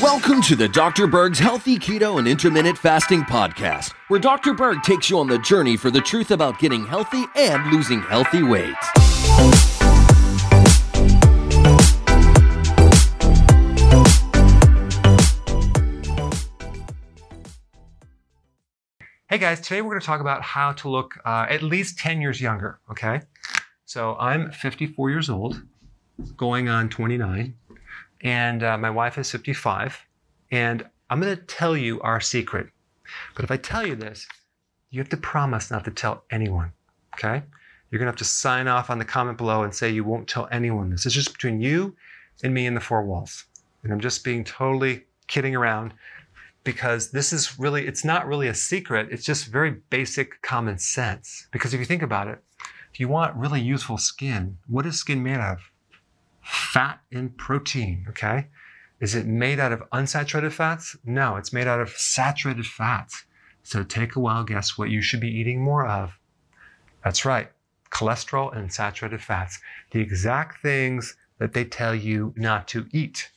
Welcome to the Dr. Berg's Healthy Keto and Intermittent Fasting Podcast, where Dr. Berg takes you on the journey for the truth about getting healthy and losing healthy weight. Hey guys, today we're going to talk about how to look uh, at least 10 years younger, okay? So I'm 54 years old, going on 29, and uh, my wife is 55, and I'm going to tell you our secret. But if I tell you this, you have to promise not to tell anyone, okay? You're going to have to sign off on the comment below and say you won't tell anyone this. It's just between you and me and the four walls. And I'm just being totally kidding around because this is really, it's not really a secret. It's just very basic common sense. Because if you think about it, if you want really useful skin, what is skin made of? Fat and protein, okay? Is it made out of unsaturated fats? No, it's made out of saturated fats. So take a wild guess what you should be eating more of. That's right, cholesterol and saturated fats. The exact things that they tell you not to eat.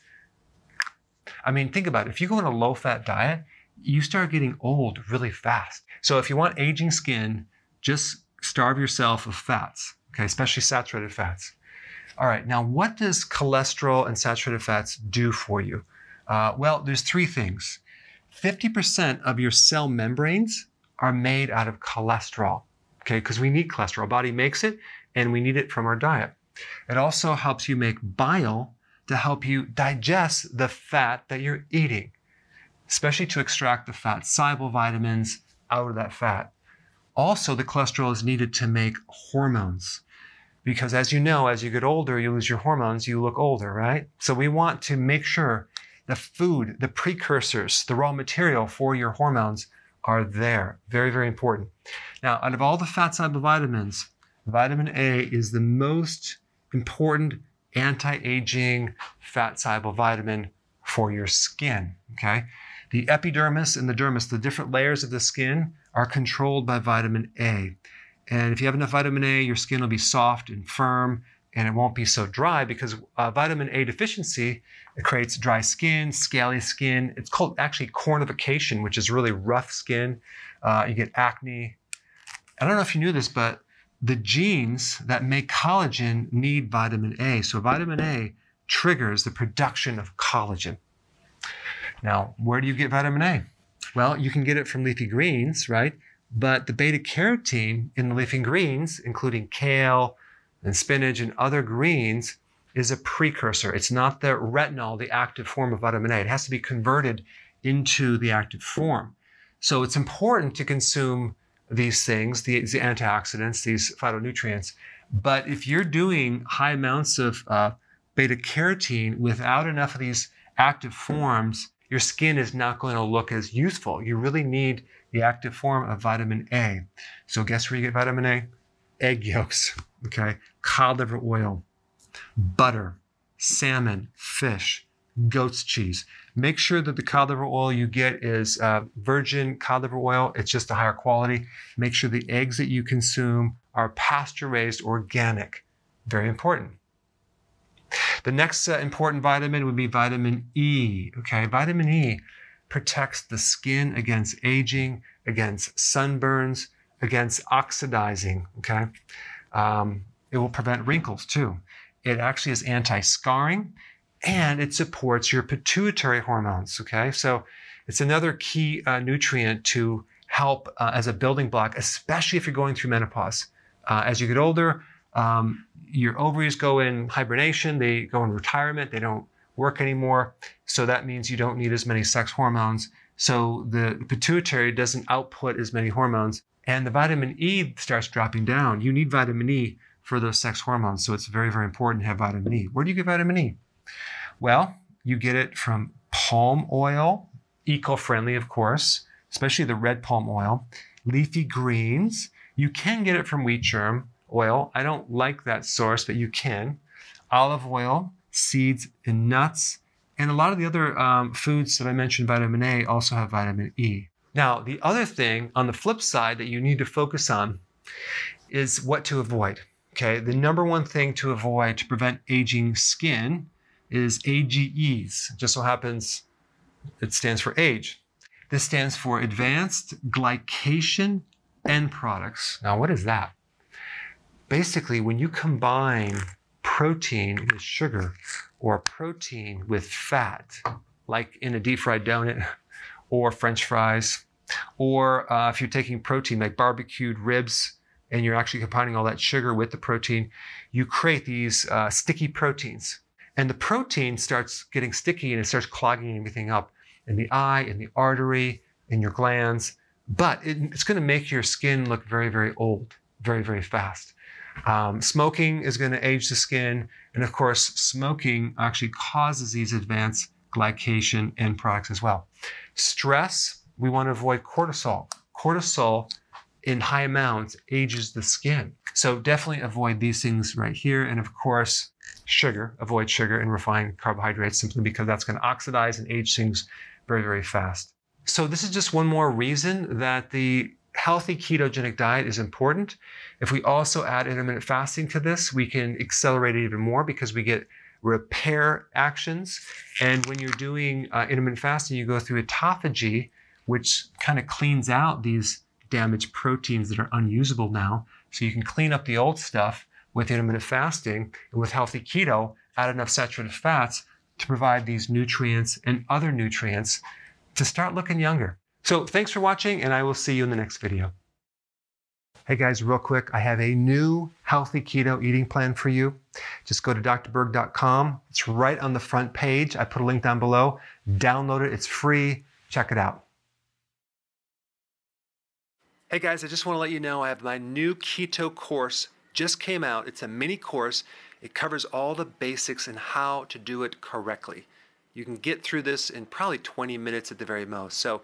I mean, think about it. If you go on a low fat diet, you start getting old really fast. So if you want aging skin, just starve yourself of fats, okay, especially saturated fats. All right, now what does cholesterol and saturated fats do for you? Uh, well, there's three things. 50% of your cell membranes are made out of cholesterol, okay, because we need cholesterol. Our body makes it and we need it from our diet. It also helps you make bile to help you digest the fat that you're eating, especially to extract the fat soluble vitamins out of that fat. Also, the cholesterol is needed to make hormones. Because as you know, as you get older, you lose your hormones, you look older, right? So we want to make sure the food, the precursors, the raw material for your hormones are there. Very, very important. Now, out of all the fat soluble vitamins, vitamin A is the most important anti-aging fat soluble vitamin for your skin. Okay. The epidermis and the dermis, the different layers of the skin, are controlled by vitamin A. And if you have enough vitamin A, your skin will be soft and firm and it won't be so dry because uh, vitamin A deficiency it creates dry skin, scaly skin. It's called actually cornification, which is really rough skin. Uh, you get acne. I don't know if you knew this, but the genes that make collagen need vitamin A. So vitamin A triggers the production of collagen. Now, where do you get vitamin A? Well, you can get it from leafy greens, right? But the beta carotene in the leafy greens, including kale and spinach and other greens, is a precursor. It's not the retinol, the active form of vitamin A. It has to be converted into the active form. So it's important to consume these things, these antioxidants, these phytonutrients. But if you're doing high amounts of uh, beta carotene without enough of these active forms, your skin is not going to look as useful. You really need the active form of vitamin A. So guess where you get vitamin A? Egg yolks, okay? Cod liver oil, butter, salmon, fish, goat's cheese. Make sure that the cod liver oil you get is uh, virgin cod liver oil. It's just a higher quality. Make sure the eggs that you consume are pasture raised organic. Very important. The next uh, important vitamin would be vitamin E. Okay, vitamin E protects the skin against aging, against sunburns, against oxidizing. Okay, um, it will prevent wrinkles too. It actually is anti-scarring and it supports your pituitary hormones. Okay, so it's another key uh, nutrient to help uh, as a building block, especially if you're going through menopause. Uh, as you get older, um, your ovaries go in hibernation, they go in retirement, they don't work anymore. So that means you don't need as many sex hormones. So the pituitary doesn't output as many hormones, and the vitamin E starts dropping down. You need vitamin E for those sex hormones. So it's very, very important to have vitamin E. Where do you get vitamin E? Well, you get it from palm oil, eco friendly, of course, especially the red palm oil, leafy greens. You can get it from wheat germ oil. I don't like that source, but you can. Olive oil, seeds, and nuts. And a lot of the other um, foods that I mentioned, vitamin A, also have vitamin E. Now, the other thing on the flip side that you need to focus on is what to avoid. okay, the number one thing to avoid to prevent aging skin is AGEs. It just so happens it stands for age. This stands for Advanced Glycation End Products. Now, what is that? Basically, when you combine protein with sugar or protein with fat, like in a deep fried donut or french fries, or uh, if you're taking protein like barbecued ribs and you're actually combining all that sugar with the protein, you create these uh, sticky proteins. And the protein starts getting sticky and it starts clogging everything up in the eye, in the artery, in your glands. But it, it's going to make your skin look very, very old, very, very fast. Um, smoking is going to age the skin. And of course, smoking actually causes these advanced glycation end products as well. Stress, we want to avoid cortisol. Cortisol in high amounts ages the skin. So definitely avoid these things right here. And of course, sugar, avoid sugar and refined carbohydrates simply because that's going to oxidize and age things very, very fast. So this is just one more reason that the healthy ketogenic diet is important. If we also add intermittent fasting to this, we can accelerate it even more because we get repair actions. And when you're doing uh, intermittent fasting, you go through autophagy, which kind of cleans out these damaged proteins that are unusable now. So you can clean up the old stuff with intermittent fasting and with healthy keto, add enough saturated fats to provide these nutrients and other nutrients to start looking younger. So thanks for watching and I will see you in the next video. Hey guys, real quick, I have a new healthy keto eating plan for you. Just go to drberg.com. It's right on the front page. I put a link down below. Download it, it's free. Check it out. Hey guys, I just want to let you know I have my new keto course just came out. It's a mini course. It covers all the basics and how to do it correctly. You can get through this in probably 20 minutes at the very most. So